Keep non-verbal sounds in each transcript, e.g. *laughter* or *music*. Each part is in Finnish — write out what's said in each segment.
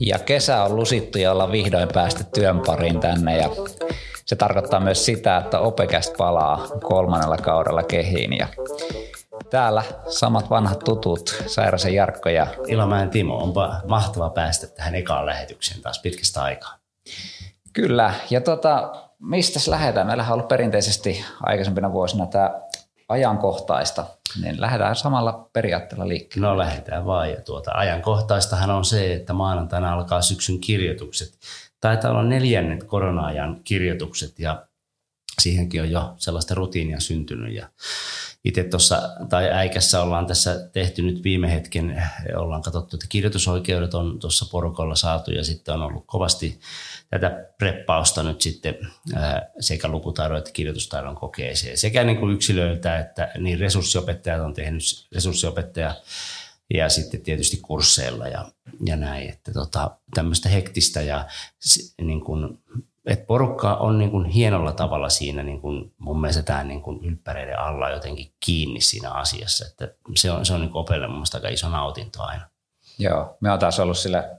Ja kesä on lusittu ja ollaan vihdoin päästy työn pariin tänne ja se tarkoittaa myös sitä, että Opekäst palaa kolmannella kaudella kehiin ja täällä samat vanhat tutut, Sairasen Jarkko ja Ilomäen Timo, onpa mahtava päästä tähän ekaan lähetykseen taas pitkästä aikaa. Kyllä, ja tota, mistä lähdetään? Meillä on ollut perinteisesti aikaisempina vuosina tämä ajankohtaista, niin lähdetään samalla periaatteella liikkeelle. No lähdetään vaan. Ja tuota, ajankohtaistahan on se, että maanantaina alkaa syksyn kirjoitukset. Taitaa olla neljännet korona-ajan kirjoitukset ja siihenkin on jo sellaista rutiinia syntynyt. Ja itse tuossa, tai äikässä ollaan tässä tehty nyt viime hetken, ollaan katsottu, että kirjoitusoikeudet on tuossa porukalla saatu ja sitten on ollut kovasti tätä preppausta nyt sitten sekä lukutaidon että kirjoitustaidon kokeeseen. Sekä niin kuin yksilöiltä että niin resurssiopettajat on tehnyt resurssiopettaja ja sitten tietysti kursseilla ja, ja näin. Että tota, tämmöistä hektistä ja niin kuin, että porukka on niin kuin hienolla tavalla siinä niin kuin mun mielestä tämä niin kuin ylppäreiden alla jotenkin kiinni siinä asiassa. Että se on, se on niin opelle mun mielestä aika iso nautinto aina. Joo, me on taas ollut sillä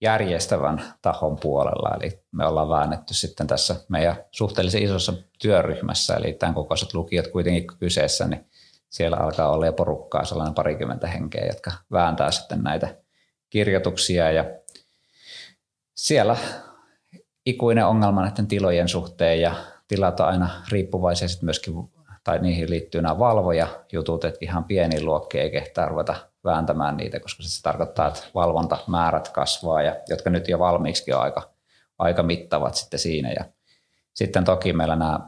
järjestävän tahon puolella, eli me ollaan väännetty sitten tässä meidän suhteellisen isossa työryhmässä, eli tämän kokoiset lukiot kuitenkin kyseessä, niin siellä alkaa olla jo porukkaa, sellainen parikymmentä henkeä, jotka vääntää sitten näitä kirjoituksia ja siellä ikuinen ongelma näiden tilojen suhteen ja tilat on aina riippuvaisia sitten myöskin, tai niihin liittyy nämä valvoja jutut, että ihan pieni luokki ei kehtaa ruveta vääntämään niitä, koska se tarkoittaa, että valvontamäärät kasvaa, ja, jotka nyt jo valmiiksi on aika, aika mittavat sitten siinä. Ja sitten toki meillä nämä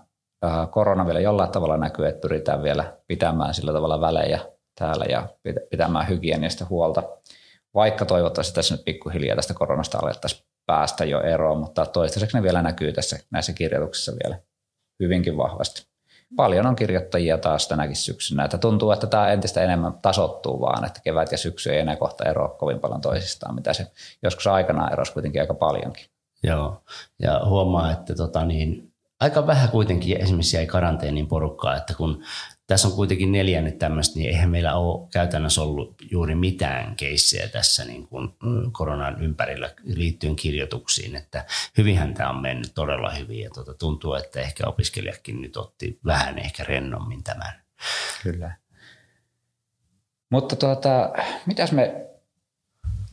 korona vielä jollain tavalla näkyy, että pyritään vielä pitämään sillä tavalla välejä täällä ja pitämään hygieniasta huolta. Vaikka toivottavasti tässä nyt pikkuhiljaa tästä koronasta alettaisiin päästä jo eroon, mutta toistaiseksi ne vielä näkyy tässä näissä kirjoituksissa vielä hyvinkin vahvasti paljon on kirjoittajia taas tänäkin syksynä. Että tuntuu, että tämä entistä enemmän tasottuu vaan, että kevät ja syksy ei enää kohta eroa kovin paljon toisistaan, mitä se joskus aikanaan erosi kuitenkin aika paljonkin. Joo, ja huomaa, että tota niin, aika vähän kuitenkin esimerkiksi jäi karanteenin porukkaa, että kun tässä on kuitenkin neljännet tämmöistä, niin eihän meillä ole käytännössä ollut juuri mitään keissejä tässä niin kuin mm, koronan ympärillä liittyen kirjoituksiin, että hyvinhän tämä on mennyt todella hyvin ja tuota, tuntuu, että ehkä opiskelijakin nyt otti vähän ehkä rennommin tämän. Kyllä. Mutta tuota, mitäs me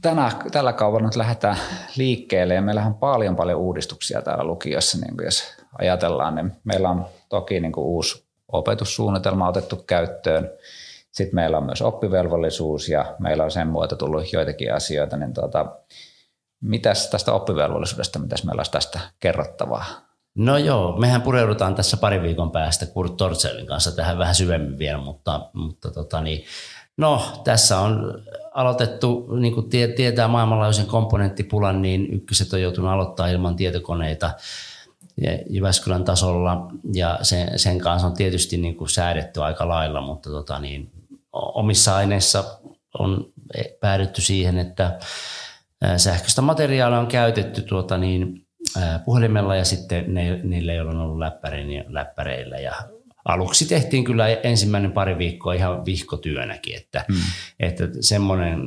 tänä, tällä kaudella nyt lähdetään liikkeelle ja meillähän on paljon paljon uudistuksia täällä lukiossa, niin jos ajatellaan, niin meillä on toki niin kuin uusi opetussuunnitelma otettu käyttöön. Sitten meillä on myös oppivelvollisuus ja meillä on sen muuta tullut joitakin asioita. Niin tuota, mitäs tästä oppivelvollisuudesta, mitäs meillä olisi tästä kerrottavaa? No joo, mehän pureudutaan tässä pari viikon päästä Kurt Tortselin kanssa tähän vähän syvemmin vielä, mutta, mutta tota niin, no tässä on aloitettu, niin kuin tietää maailmanlaajuisen komponenttipulan, niin ykköset on joutunut aloittaa ilman tietokoneita Jyväskylän tasolla ja sen, sen kanssa on tietysti niin kuin säädetty aika lailla, mutta tota niin, omissa aineissa on päädytty siihen, että sähköistä materiaalia on käytetty tuota niin, puhelimella ja sitten ne, niille, joilla on ollut läppäri, niin läppäreillä ja aluksi tehtiin kyllä ensimmäinen pari viikkoa ihan vihkotyönäkin, että, hmm. että semmoinen,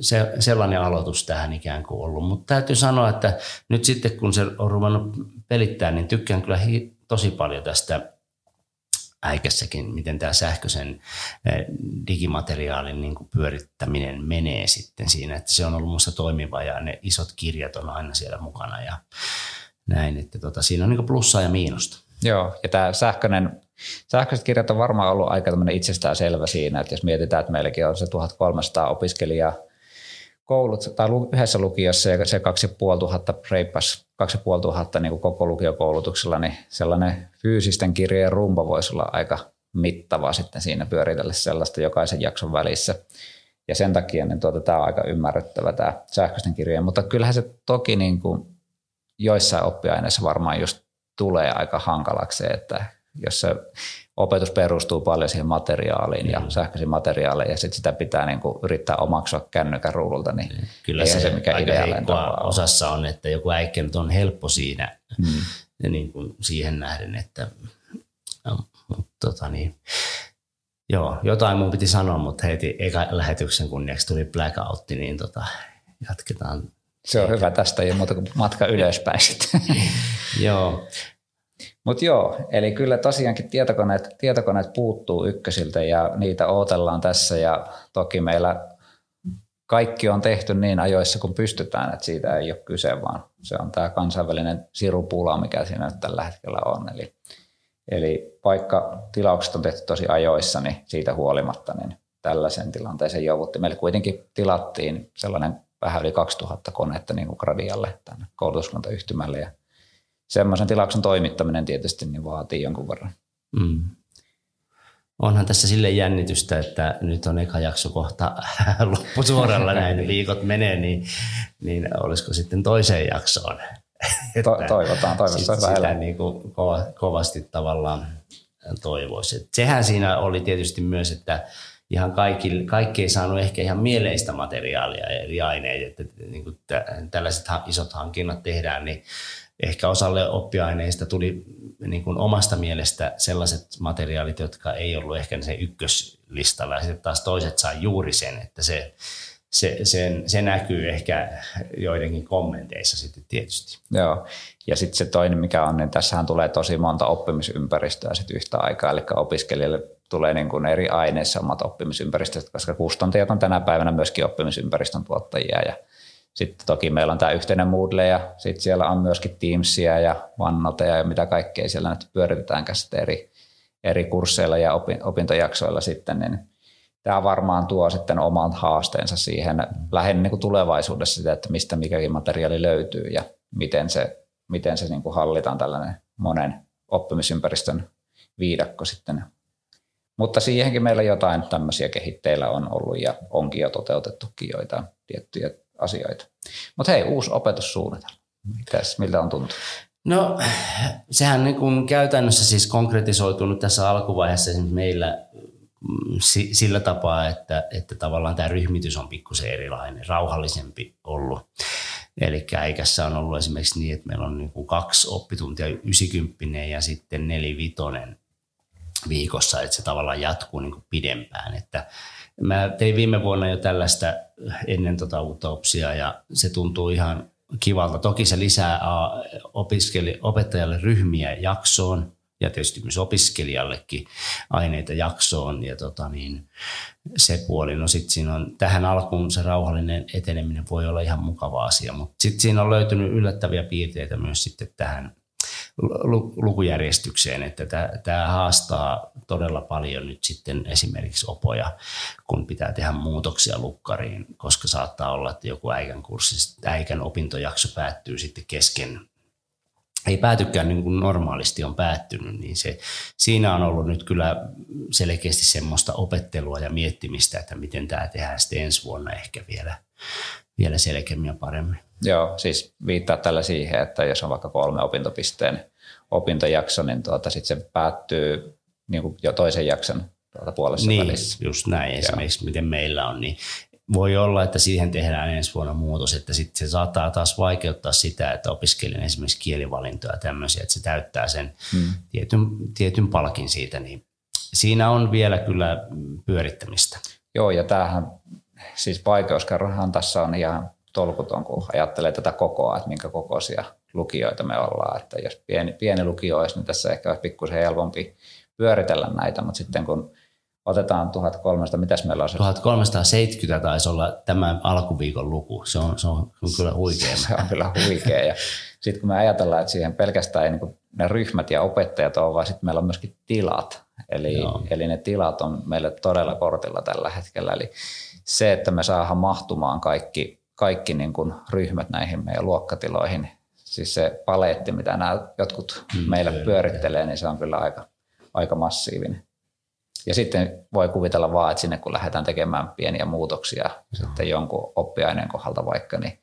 se, sellainen aloitus tähän ikään kuin ollut. Mutta täytyy sanoa, että nyt sitten kun se on ruvennut pelittää, niin tykkään kyllä hi, tosi paljon tästä äikässäkin, miten tämä sähköisen digimateriaalin niin kuin pyörittäminen menee sitten siinä, että se on ollut minusta toimiva ja ne isot kirjat on aina siellä mukana ja näin, että tota, siinä on niin plussaa ja miinusta. Joo, ja tämä sähköinen Sähköiset kirjat on varmaan ollut aika itsestään selvä siinä, että jos mietitään, että meilläkin on se 1300 opiskelijaa koulut, tai yhdessä lukiossa ja se 2500 reippas 2500 niin kuin koko lukiokoulutuksella, niin sellainen fyysisten kirjojen rumba voisi olla aika mittava sitten siinä pyöritellä sellaista jokaisen jakson välissä. Ja sen takia niin tuota, tämä on aika ymmärrettävä tämä sähköisten kirjojen, mutta kyllähän se toki niin kuin joissain oppiaineissa varmaan just tulee aika hankalaksi että jos se opetus perustuu paljon siihen materiaaliin mm. ja sähköisiin materiaaleihin ja sit sitä pitää niin kuin yrittää omaksua kännykän ruudulta, niin, niin Kyllä se, se mikä aika osassa on, että joku äikkä on helppo siinä mm. niin kuin siihen nähden, että no, mutta, tota niin. Joo, jotain mun piti sanoa, mutta heti eka lähetyksen kunniaksi tuli blackoutti, niin tota, jatketaan. Se on hyvä, tästä ei muuta kuin matka ylöspäin sitten. *laughs* joo. Mutta joo, eli kyllä tosiaankin tietokoneet, tietokoneet puuttuu ykkösiltä ja niitä odotellaan tässä ja toki meillä kaikki on tehty niin ajoissa kun pystytään, että siitä ei ole kyse, vaan se on tämä kansainvälinen sirupula, mikä siinä nyt tällä hetkellä on. Eli, eli vaikka tilaukset on tehty tosi ajoissa, niin siitä huolimatta niin tällaisen tilanteeseen joudutti. Meille kuitenkin tilattiin sellainen vähän yli 2000 konetta niin kuin Gradialle tänne koulutuskuntayhtymälle ja semmoisen tilauksen toimittaminen tietysti niin vaatii jonkun verran. Mm onhan tässä sille jännitystä, että nyt on eka jakso kohta *laughs* loppusuoralla näin viikot menee, niin, niin olisiko sitten toiseen jaksoon? To, toivotaan, toivotaan. Sit, sitä niin kuin kovasti tavallaan toivoisi. sehän siinä oli tietysti myös, että ihan kaikki, kaikki ei saanut ehkä ihan mieleistä materiaalia eri aineita, että niin kuin tällaiset isot hankinnat tehdään, niin ehkä osalle oppiaineista tuli niin kuin omasta mielestä sellaiset materiaalit, jotka ei ollut ehkä se ykköslistalla ja sitten taas toiset saa juuri sen, että se, se, sen, se näkyy ehkä joidenkin kommenteissa sitten tietysti. Joo, ja sitten se toinen mikä on, niin tässähän tulee tosi monta oppimisympäristöä sitten yhtä aikaa, eli opiskelijalle tulee niin kuin eri aineissa omat oppimisympäristöt, koska kustantajat on tänä päivänä myöskin oppimisympäristön tuottajia ja sitten toki meillä on tämä yhteinen Moodle ja sitten siellä on myöskin Teamsia ja OneNote ja mitä kaikkea siellä nyt pyöritetään eri, eri kursseilla ja opintojaksoilla sitten, niin tämä varmaan tuo sitten oman haasteensa siihen lähinnä niin kuin tulevaisuudessa sitä, että mistä mikäkin materiaali löytyy ja miten se, miten se niin kuin hallitaan tällainen monen oppimisympäristön viidakko sitten. Mutta siihenkin meillä jotain tämmöisiä kehitteillä on ollut ja onkin jo toteutettukin joitain tiettyjä asioita. Mutta hei, uusi opetussuunnitelma. Mitäs, miltä on tuntunut? No sehän niin kuin käytännössä siis konkretisoitunut tässä alkuvaiheessa esimerkiksi meillä mm, sillä tapaa, että, että tavallaan tämä ryhmitys on pikkusen erilainen, rauhallisempi ollut. Eli äikässä on ollut esimerkiksi niin, että meillä on niin kuin kaksi oppituntia, 90 ja sitten nelivitonen viikossa, että se tavallaan jatkuu niin kuin pidempään. Että Mä tein viime vuonna jo tällaista ennen tota utopsia ja se tuntuu ihan kivalta. Toki se lisää opiskeli, opettajalle ryhmiä jaksoon ja tietysti myös opiskelijallekin aineita jaksoon. Ja tota niin, se puoli, no sitten siinä on tähän alkuun se rauhallinen eteneminen voi olla ihan mukava asia, mutta sitten siinä on löytynyt yllättäviä piirteitä myös sitten tähän lukujärjestykseen, että tämä haastaa todella paljon nyt sitten esimerkiksi opoja, kun pitää tehdä muutoksia lukkariin, koska saattaa olla, että joku äikän kurssi, äikän opintojakso päättyy sitten kesken. Ei päätykään niin kuin normaalisti on päättynyt, niin se, siinä on ollut nyt kyllä selkeästi semmoista opettelua ja miettimistä, että miten tämä tehdään sitten ensi vuonna ehkä vielä, vielä selkeämmin ja paremmin. Joo, siis viittaa tällä siihen, että jos on vaikka kolme opintopisteen opintojakso, niin tuota, sitten se päättyy niin kuin jo toisen jakson tuota puolessa niin, välissä. just näin. Esimerkiksi Joo. miten meillä on, niin voi olla, että siihen tehdään ensi vuonna muutos, että sitten se saattaa taas vaikeuttaa sitä, että opiskelijan esimerkiksi kielivalintoja ja tämmöisiä, että se täyttää sen hmm. tietyn, tietyn palkin siitä, niin siinä on vielä kyllä pyörittämistä. Joo, ja tämähän, siis vaikeuskerrohan tässä on ihan tolkuton, kun ajattelee tätä kokoa, että minkä kokoisia lukijoita me ollaan. Että jos pieni, pieni lukio olisi, niin tässä ehkä olisi pikkusen helpompi pyöritellä näitä, mutta sitten kun otetaan 1300, mitäs meillä on? 1370 taisi olla tämä alkuviikon luku. Se on, se on, se on kyllä huikea. se on kyllä huikea. Ja sitten kun me ajatellaan, että siihen pelkästään ei niin ne ryhmät ja opettajat on, vaan sitten meillä on myöskin tilat. Eli, eli ne tilat on meille todella kortilla tällä hetkellä. Eli se, että me saadaan mahtumaan kaikki, kaikki niin kuin ryhmät näihin meidän luokkatiloihin, siis se paleetti, mitä nämä jotkut mm, meillä pyörittelee, niin se on kyllä aika, aika massiivinen. Ja sitten voi kuvitella vaan, että sinne kun lähdetään tekemään pieniä muutoksia no. sitten jonkun oppiaineen kohdalta vaikka, niin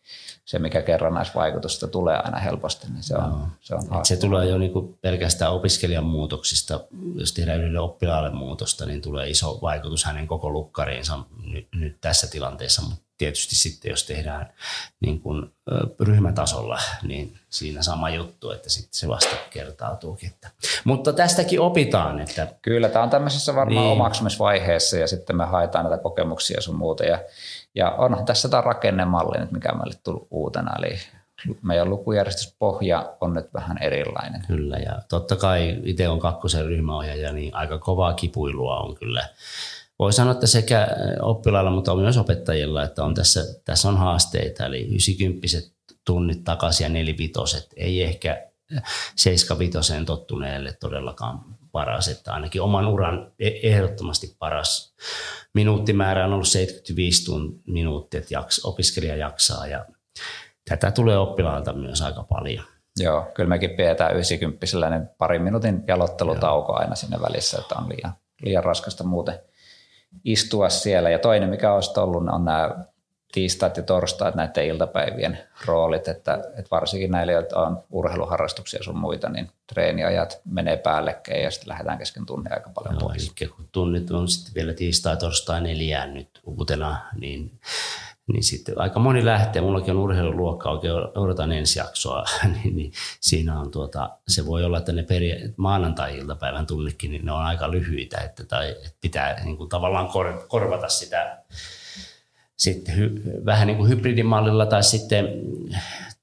se mikä kerrannaisvaikutusta tulee aina helposti, niin se on, no. se on Se tulee jo niin pelkästään opiskelijan muutoksista, jos tehdään yhdelle oppilaalle muutosta, niin tulee iso vaikutus hänen koko lukkariinsa nyt, nyt tässä tilanteessa, mutta tietysti sitten, jos tehdään niin kuin, ryhmätasolla, niin siinä sama juttu, että sitten se vasta kertautuukin. Mutta tästäkin opitaan. Että... Kyllä, tämä on tämmöisessä varmaan niin. omaksumisvaiheessa ja sitten me haetaan näitä kokemuksia sun muuta. Ja, ja onhan tässä tämä rakennemalli nyt, mikä meille tullut uutena, eli meidän lukujärjestyspohja on nyt vähän erilainen. Kyllä, ja totta kai itse on kakkosen ryhmäohjaaja, niin aika kovaa kipuilua on kyllä. Voi sanoa, että sekä oppilailla, mutta myös opettajilla, että on tässä, tässä on haasteita, eli 90 tunnit takaisin ja nelivitoset, ei ehkä 75 tottuneelle todellakaan paras, että ainakin oman uran e- ehdottomasti paras minuuttimäärä on ollut 75 tuntia minuuttia, että jaks, opiskelija jaksaa ja tätä tulee oppilailta myös aika paljon. Joo, kyllä mekin pidetään 90 niin parin minuutin jalottelutauko Joo. aina sinne välissä, että on liian, liian raskasta muuten istua siellä. Ja toinen, mikä olisi ollut, on nämä tiistaat ja torstaat näiden iltapäivien roolit, että, että varsinkin näille, joita on urheiluharrastuksia sun muita, niin treeniajat menee päällekkäin ja sitten lähdetään kesken tunnin aika paljon Joo, pois. Eli kun tunnit on sitten vielä tiistai, torstai neljään nyt uutena, niin niin sitten aika moni lähtee, mullakin on urheiluluokka, oikein odotan ensi jaksoa, *laughs* niin, niin siinä on tuota, se voi olla, että ne peri, maanantai-iltapäivän tunnikin, niin ne on aika lyhyitä, että, tai, että pitää niin kuin tavallaan kor, korvata sitä sitten hy, vähän niin kuin hybridimallilla tai sitten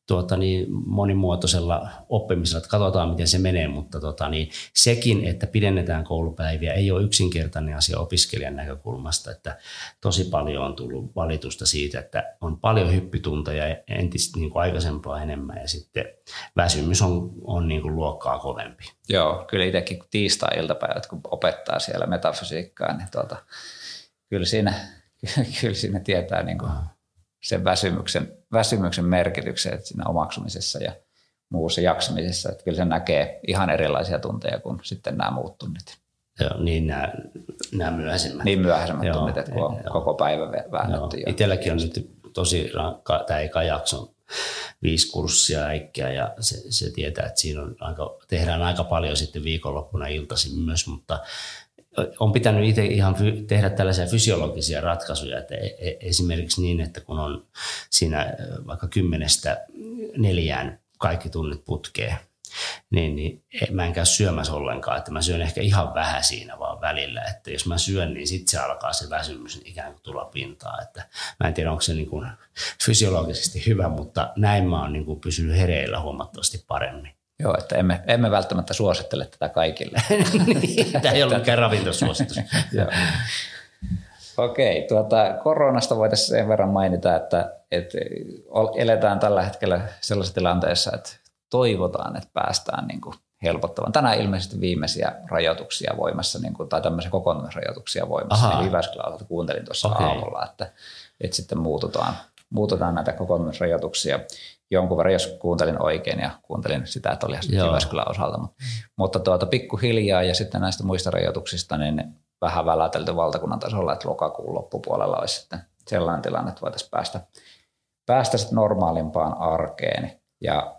tuota, niin monimuotoisella oppimisella, että katsotaan miten se menee, mutta tuota, niin sekin, että pidennetään koulupäiviä, ei ole yksinkertainen asia opiskelijan näkökulmasta, että tosi paljon on tullut valitusta siitä, että on paljon hyppytunteja entistä niin kuin aikaisempaa enemmän ja sitten väsymys on, on niin kuin luokkaa kovempi. Joo, kyllä itsekin tiistai-iltapäivät, kun opettaa siellä metafysiikkaa, niin tuota, kyllä, siinä, *laughs* kyllä siinä tietää niin kuin sen väsymyksen, väsymyksen merkityksen että siinä omaksumisessa ja muussa jaksamisessa. Että kyllä se näkee ihan erilaisia tunteja kuin sitten nämä muut tunnit. Joo, niin nämä, nämä myöhäisemmät. Niin myöhäisemmät joo, tunnit, että kun on joo. koko päivä väännetty. Joo. Itselläkin on nyt tosi rankka, tämä eka jakso viisi kurssia äikkiä ja se, se tietää, että siinä on aika, tehdään aika paljon sitten viikonloppuna iltaisin myös, mutta on pitänyt itse ihan tehdä tällaisia fysiologisia ratkaisuja, että e-, e-, esimerkiksi niin, että kun on siinä vaikka kymmenestä neljään kaikki tunnit putkee, niin, niin mä en käy syömässä ollenkaan, että mä syön ehkä ihan vähän siinä vaan välillä, että jos mä syön, niin sitten se alkaa se väsymys ikään kuin tulla pintaan, että mä en tiedä, onko se niin kuin fysiologisesti hyvä, mutta näin mä oon niin kuin pysynyt hereillä huomattavasti paremmin. Joo, että emme, emme välttämättä suosittele tätä kaikille. *laughs* niin, tämä ei ole mikään ravintosuositus. *laughs* Okei, tuota, koronasta voitaisiin sen verran mainita, että, että eletään tällä hetkellä sellaisessa tilanteessa, että toivotaan, että päästään niin kuin helpottamaan. Tänään ilmeisesti viimeisiä rajoituksia voimassa, niin kuin, tai tämmöisiä kokonaisrajoituksia voimassa, Aha. niin Jyväskylältä kuuntelin tuossa okay. aamulla, että, että sitten muututaan, muututaan näitä kokonaisrajoituksia jonkun verran, jos kuuntelin oikein ja kuuntelin sitä, että oli Jyväskylän osalta. Mutta, mutta tuota, pikkuhiljaa ja sitten näistä muista rajoituksista niin vähän välätelty valtakunnan tasolla, että lokakuun loppupuolella olisi sitten sellainen tilanne, että voitaisiin päästä, päästä sitten normaalimpaan arkeen ja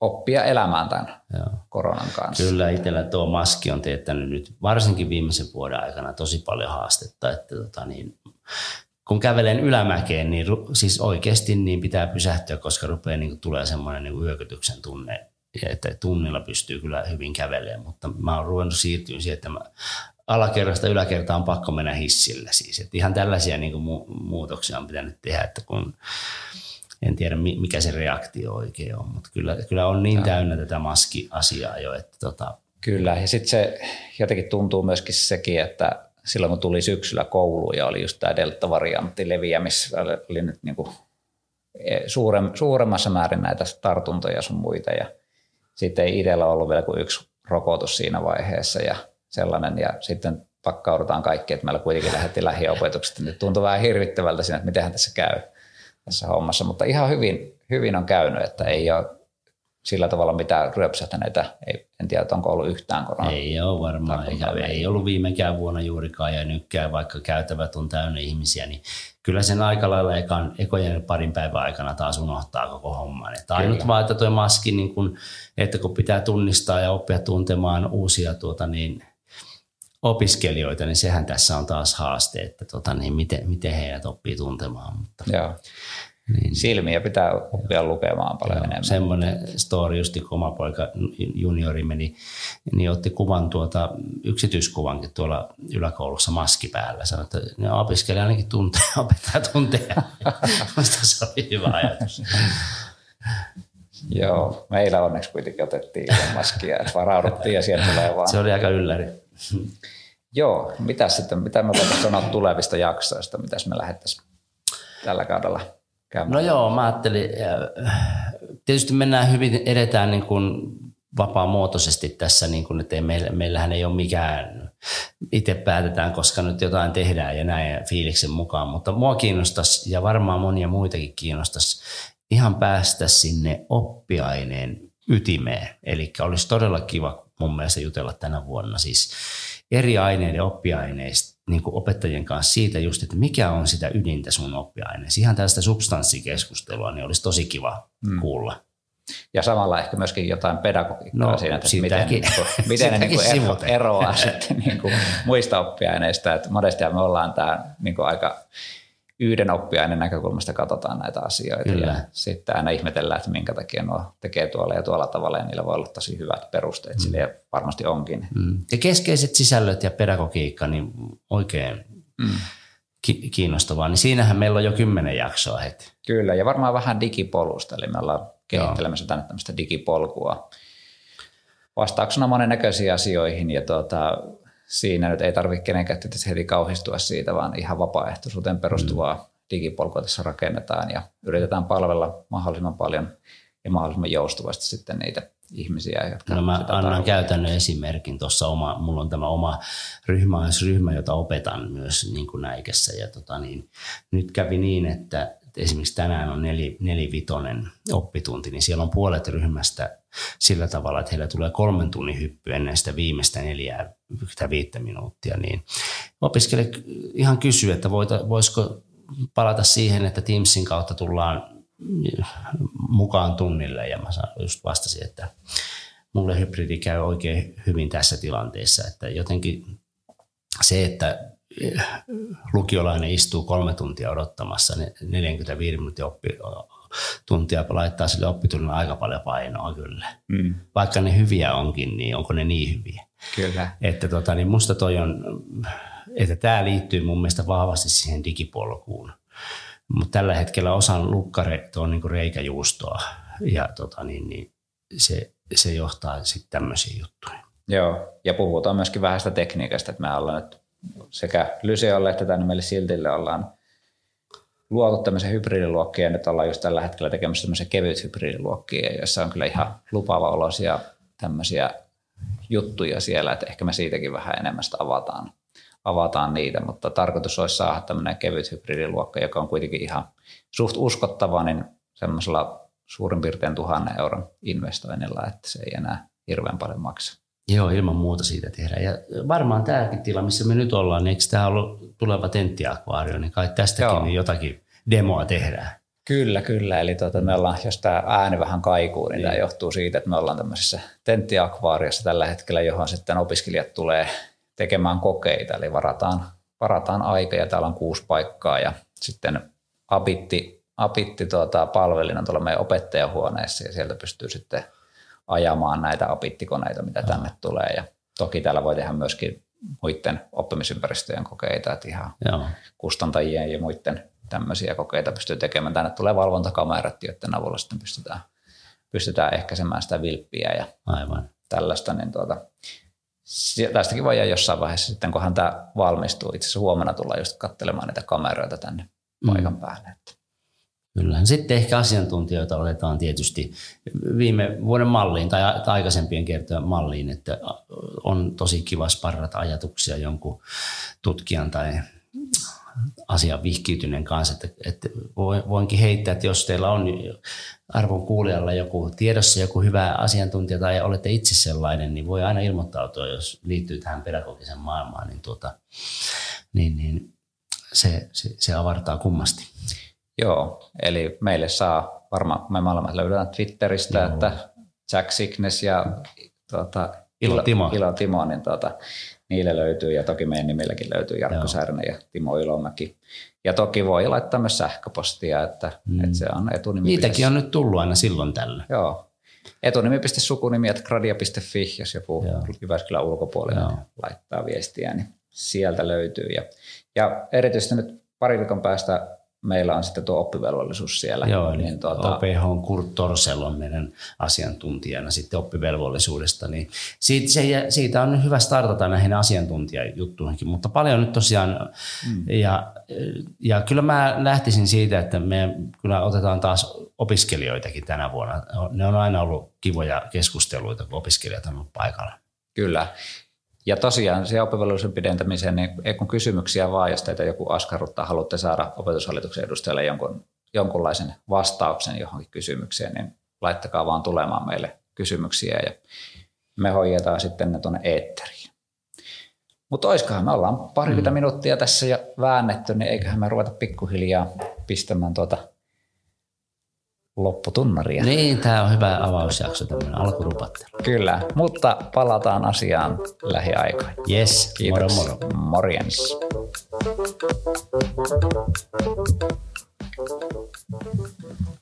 oppia elämään tämän Joo. koronan kanssa. Kyllä itsellä tuo maski on teettänyt nyt varsinkin viimeisen vuoden aikana tosi paljon haastetta, että tota niin, kun kävelen ylämäkeen, niin siis oikeasti niin pitää pysähtyä, koska rupeaa niin kuin, tulee semmoinen niin yökytyksen tunne, että tunnilla pystyy kyllä hyvin kävelemään, mutta mä oon ruvennut siirtyä siihen, että mä alakerrasta yläkertaan on pakko mennä hissillä siis. Että ihan tällaisia niin kuin, mu- muutoksia on pitänyt tehdä, että kun en tiedä mikä se reaktio oikein on, mutta kyllä, kyllä on niin täynnä tätä maski-asiaa jo, että tota... Kyllä, ja sitten se jotenkin tuntuu myöskin sekin, että silloin kun tuli syksyllä kouluun ja oli just tämä delta-variantti leviämis, oli nyt niin kuin e, suurem, suuremmassa määrin näitä tartuntoja sun muita ja sitten ei itsellä ollut vielä kuin yksi rokotus siinä vaiheessa ja sellainen ja sitten pakkaudutaan kaikki, että meillä kuitenkin lähetti lähiopetukset. Nyt tuntuu vähän hirvittävältä siinä, että miten tässä käy tässä hommassa, mutta ihan hyvin, hyvin on käynyt, että ei ole sillä tavalla mitään ryöpsähtäneitä, ei, en tiedä, onko ollut yhtään korona. Ei ole varmaan, eikä, ei ollut viimekään vuonna juurikaan ja nytkään, vaikka käytävät on täynnä ihmisiä, niin kyllä sen aika lailla ekan, ekojen parin päivän aikana taas unohtaa koko homman. Että ainut vaan, että tuo maski, niin kun, että kun pitää tunnistaa ja oppia tuntemaan uusia tuota, niin, opiskelijoita, niin sehän tässä on taas haaste, että tota, niin miten, miten heidät oppii tuntemaan. Mutta, Joo. Niin. Silmiä pitää oppia lukemaan paljon joo, enemmän. Semmoinen story, just kun oma poika juniori meni, niin otti kuvan tuota, yksityiskuvankin tuolla yläkoulussa maski päällä. Sanoi, että ne opiskelee ainakin tunteja, *laughs* opettaa tunteja. *laughs* Minusta se oli hyvä ajatus. Joo, meillä onneksi kuitenkin otettiin maskia, että varauduttiin ja sieltä tulee vaan. Se oli aika ylläri. Joo, mitä sitten, mitä me voitaisiin sanoa tulevista jaksoista, mitä me lähdettäisiin tällä kaudella käymään? No joo, mä ajattelin, tietysti mennään hyvin, edetään niin kuin vapaamuotoisesti tässä, niin kuin, että ei meillä, meillähän ei ole mikään, itse päätetään, koska nyt jotain tehdään ja näin fiiliksen mukaan, mutta mua kiinnostaisi ja varmaan monia muitakin kiinnostaisi ihan päästä sinne oppiaineen ytimeen. Eli olisi todella kiva mun mielestä jutella tänä vuonna siis eri aineiden oppiaineista niin kuin opettajien kanssa siitä just, että mikä on sitä ydintä sun oppiaineessa. Ihan tästä substanssikeskustelua niin olisi tosi kiva hmm. kuulla. Ja samalla ehkä myöskin jotain pedagogiikkaa no, siinä, että miten, niin kuin, *laughs* miten ne niin kuin eroaa sitten niin kuin muista oppiaineista. Että monesti me ollaan tämä niin kuin aika yhden oppiaineen näkökulmasta katsotaan näitä asioita Kyllä. ja sitten aina ihmetellään, että minkä takia nuo tekee tuolla ja tuolla tavalla ja niillä voi olla tosi hyvät perusteet mm. sille varmasti onkin. Mm. Ja keskeiset sisällöt ja pedagogiikka, niin oikein mm. ki- kiinnostavaa, niin siinähän meillä on jo kymmenen jaksoa heti. Kyllä ja varmaan vähän digipolusta, eli me ollaan kehittelemässä tänne tämmöistä digipolkua vastauksena monennäköisiin asioihin ja tuota, siinä nyt ei tarvitse kenenkään heti kauhistua siitä, vaan ihan vapaaehtoisuuteen perustuvaa mm. digipolkua tässä rakennetaan ja yritetään palvella mahdollisimman paljon ja mahdollisimman joustavasti sitten niitä ihmisiä, jotka No mä annan tarvitsevat. käytännön esimerkin tuossa oma, mulla on tämä oma ryhmäisryhmä, jota opetan myös niin kuin näikässä ja tota niin, nyt kävi niin, että esimerkiksi tänään on neli, nelivitonen oppitunti, niin siellä on puolet ryhmästä sillä tavalla, että heillä tulee kolmen tunnin hyppy ennen sitä viimeistä neljää viittä minuuttia, niin opiskelija ihan kysyy, että voisiko palata siihen, että Teamsin kautta tullaan mukaan tunnille. Ja mä just vastasin, että mulle hybridi käy oikein hyvin tässä tilanteessa, että jotenkin se, että lukiolainen istuu kolme tuntia odottamassa 45 minuutin oppi, tuntia laittaa sille oppitunnille aika paljon painoa kyllä. Mm. Vaikka ne hyviä onkin, niin onko ne niin hyviä? Kyllä. Että tota, niin musta toi on, että tämä liittyy mun mielestä vahvasti siihen digipolkuun. Mutta tällä hetkellä osan lukkare on niin reikäjuustoa ja tota, niin, niin se, se johtaa sitten tämmöisiin juttuihin. Joo, ja puhutaan myöskin vähän sitä tekniikasta, että me ollaan nyt sekä Lyseolle että tänne meille Siltille ollaan luotu tämmöisen hybridiluokkia ja nyt ollaan just tällä hetkellä tekemässä tämmöisiä kevyt hybridiluokkia, joissa on kyllä ihan lupaava olosia tämmöisiä juttuja siellä, että ehkä me siitäkin vähän enemmän sitä avataan, avataan niitä, mutta tarkoitus olisi saada tämmöinen kevyt hybridiluokka, joka on kuitenkin ihan suht uskottava, niin semmoisella suurin piirtein tuhannen euron investoinnilla, että se ei enää hirveän paljon maksa. Joo, ilman muuta siitä tehdään. Ja varmaan tämäkin tila, missä me nyt ollaan, niin eikö tämä ollut tuleva tenttiakvaario, niin kai tästäkin niin jotakin demoa tehdään. Kyllä, kyllä. Eli tuota, me ollaan, jos tämä ääni vähän kaikuu, niin, niin tämä johtuu siitä, että me ollaan tämmöisessä tenttiakvaariossa tällä hetkellä, johon sitten opiskelijat tulee tekemään kokeita. Eli varataan, varataan aika ja täällä on kuusi paikkaa ja sitten apitti, apitti tuota, palvelina tuolla meidän opettajahuoneessa ja sieltä pystyy sitten ajamaan näitä apittikoneita, mitä tänne Joo. tulee. Ja toki täällä voi tehdä myöskin muiden oppimisympäristöjen kokeita, että ihan Joo. kustantajien ja muiden tämmöisiä kokeita pystyy tekemään. Tänne tulee valvontakamerat, joiden avulla sitten pystytään, pystytään ehkäisemään sitä vilppiä ja Aivan. tällaista. Niin tuota, tästäkin voi jossain vaiheessa sitten, kunhan tämä valmistuu. Itse asiassa huomenna tullaan just katselemaan niitä kameroita tänne paikan mm. päälle. Että Kyllä. Sitten ehkä asiantuntijoita otetaan tietysti viime vuoden malliin tai aikaisempien kertojen malliin, että on tosi kiva sparrata ajatuksia jonkun tutkijan tai asian vihkiytyneen kanssa, että, että voinkin heittää, että jos teillä on arvon kuulijalla joku tiedossa joku hyvä asiantuntija tai olette itse sellainen, niin voi aina ilmoittautua, jos liittyy tähän pedagogisen maailmaan, niin, tuota, niin, niin se, se, se avartaa kummasti. Joo, eli meille saa varmaan, me molemmat löydetään Twitteristä, Joo. että Jack Sickness ja tuota, Ilo Timo, Ilo Timo niin tuota, niille löytyy ja toki meidän nimilläkin löytyy Jarkko Särnä ja Timo Ilomäki. Ja toki voi laittaa myös sähköpostia, että, mm. että se on etunimi. Niitäkin on nyt tullut aina silloin tällä. Joo. Etunimi.sukunimi, että gradia.fi, jos joku Jyväskylän ulkopuolella Joo. laittaa viestiä, niin sieltä löytyy. Ja, ja erityisesti nyt pari viikon päästä meillä on sitten tuo oppivelvollisuus siellä. Joo, niin, niin tuota... OPH on Kurt Torsel on meidän asiantuntijana sitten oppivelvollisuudesta, niin siitä, se, siitä on hyvä startata näihin asiantuntijajuttuihinkin, mutta paljon nyt tosiaan, mm. ja, ja kyllä mä lähtisin siitä, että me kyllä otetaan taas opiskelijoitakin tänä vuonna. Ne on aina ollut kivoja keskusteluita, kun opiskelijat on ollut paikalla. Kyllä, ja tosiaan se oppivelvollisuuden pidentämiseen, niin ei kun kysymyksiä vaan, jos teitä joku askarruttaa, haluatte saada opetushallituksen edustajalle jonkun, jonkunlaisen vastauksen johonkin kysymykseen, niin laittakaa vaan tulemaan meille kysymyksiä ja me hoidetaan sitten ne tuonne eetteriin. Mutta oiskohan me ollaan parikymmentä mm. minuuttia tässä jo väännetty, niin eiköhän me ruveta pikkuhiljaa pistämään tuota lopputunnaria. Niin, tämä on hyvä avausjakso, tämmöinen alkurupattelu. Kyllä, mutta palataan asiaan lähiaikoin. Yes, Kiitos. moro moro. Morjens. Thank you.